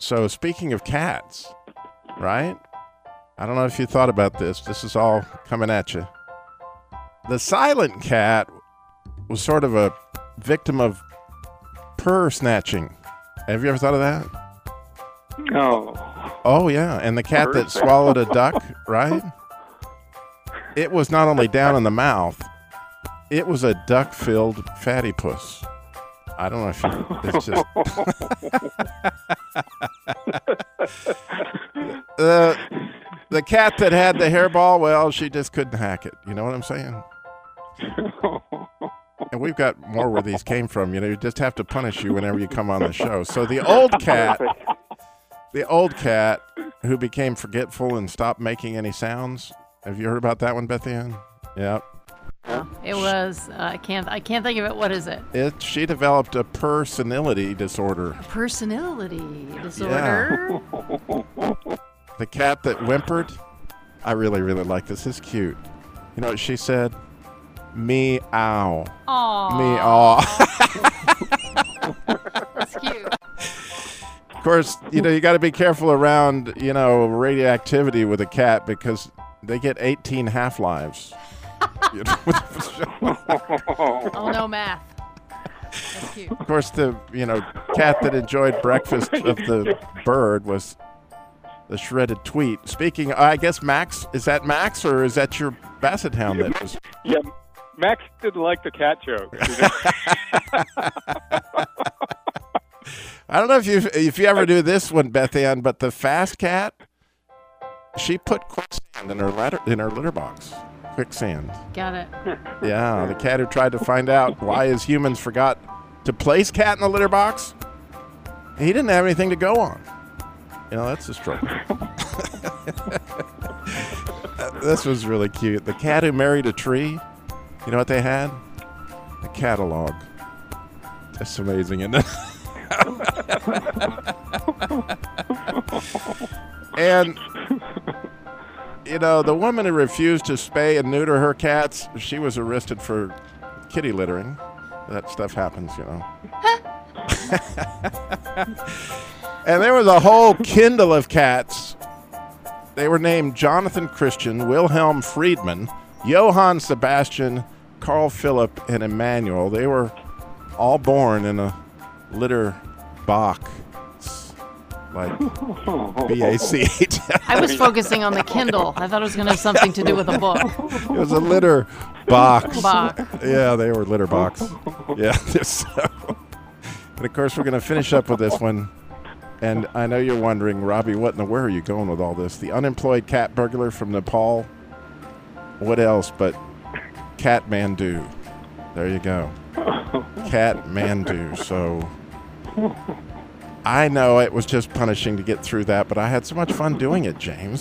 So, speaking of cats, right? I don't know if you thought about this. This is all coming at you. The silent cat was sort of a victim of purr snatching. Have you ever thought of that? Oh. Oh, yeah. And the cat that swallowed a duck, right? It was not only down in the mouth, it was a duck filled fatty puss. I don't know if it's just. the, the cat that had the hairball, well, she just couldn't hack it. You know what I'm saying? And we've got more where these came from. You know, you just have to punish you whenever you come on the show. So the old cat, the old cat who became forgetful and stopped making any sounds. Have you heard about that one, Beth Ann? Yep. It was. Uh, I can't. I can't think of it. What is it? It, she developed a personality disorder. Personality disorder. Yeah. The cat that whimpered. I really, really like this. This is cute. You know what she said? Me ow. Aww. Me aw. That's cute. Of course, you know, you got to be careful around, you know, radioactivity with a cat because they get 18 half lives. You know, Oh no, math. That's cute. of course, the, you know, cat that enjoyed breakfast of the bird was the shredded tweet. Speaking, I guess Max, is that Max or is that your basset hound that was? Yeah, Max didn't like the cat joke. I don't know if you if you ever do this one, Beth Ann, but the fast cat, she put quicksand in her litter in her litter box. Quicksand. Got it. Yeah, the cat who tried to find out why his humans forgot to place cat in the litter box. He didn't have anything to go on. You know, that's the struggle. this was really cute. The cat who married a tree. You know what they had? A catalog. That's amazing, isn't it? and you know, the woman who refused to spay and neuter her cats, she was arrested for kitty littering. That stuff happens, you know. and there was a whole kindle of cats. They were named Jonathan Christian, Wilhelm Friedman, Johann Sebastian, Carl Philipp, and Emmanuel. They were all born in a litter box. Like B A C H. I was focusing on the Kindle. I thought it was going to have something to do with a book. It was a litter box. Box. Yeah, they were litter box. Yeah. So, and of course, we're going to finish up with this one. And I know you're wondering, Robby, what in the where are you going with all this? The unemployed cat burglar from Nepal. What else but Kathmandu? There you go. Kathmandu. So I know it was just punishing to get through that, but I had so much fun doing it, James.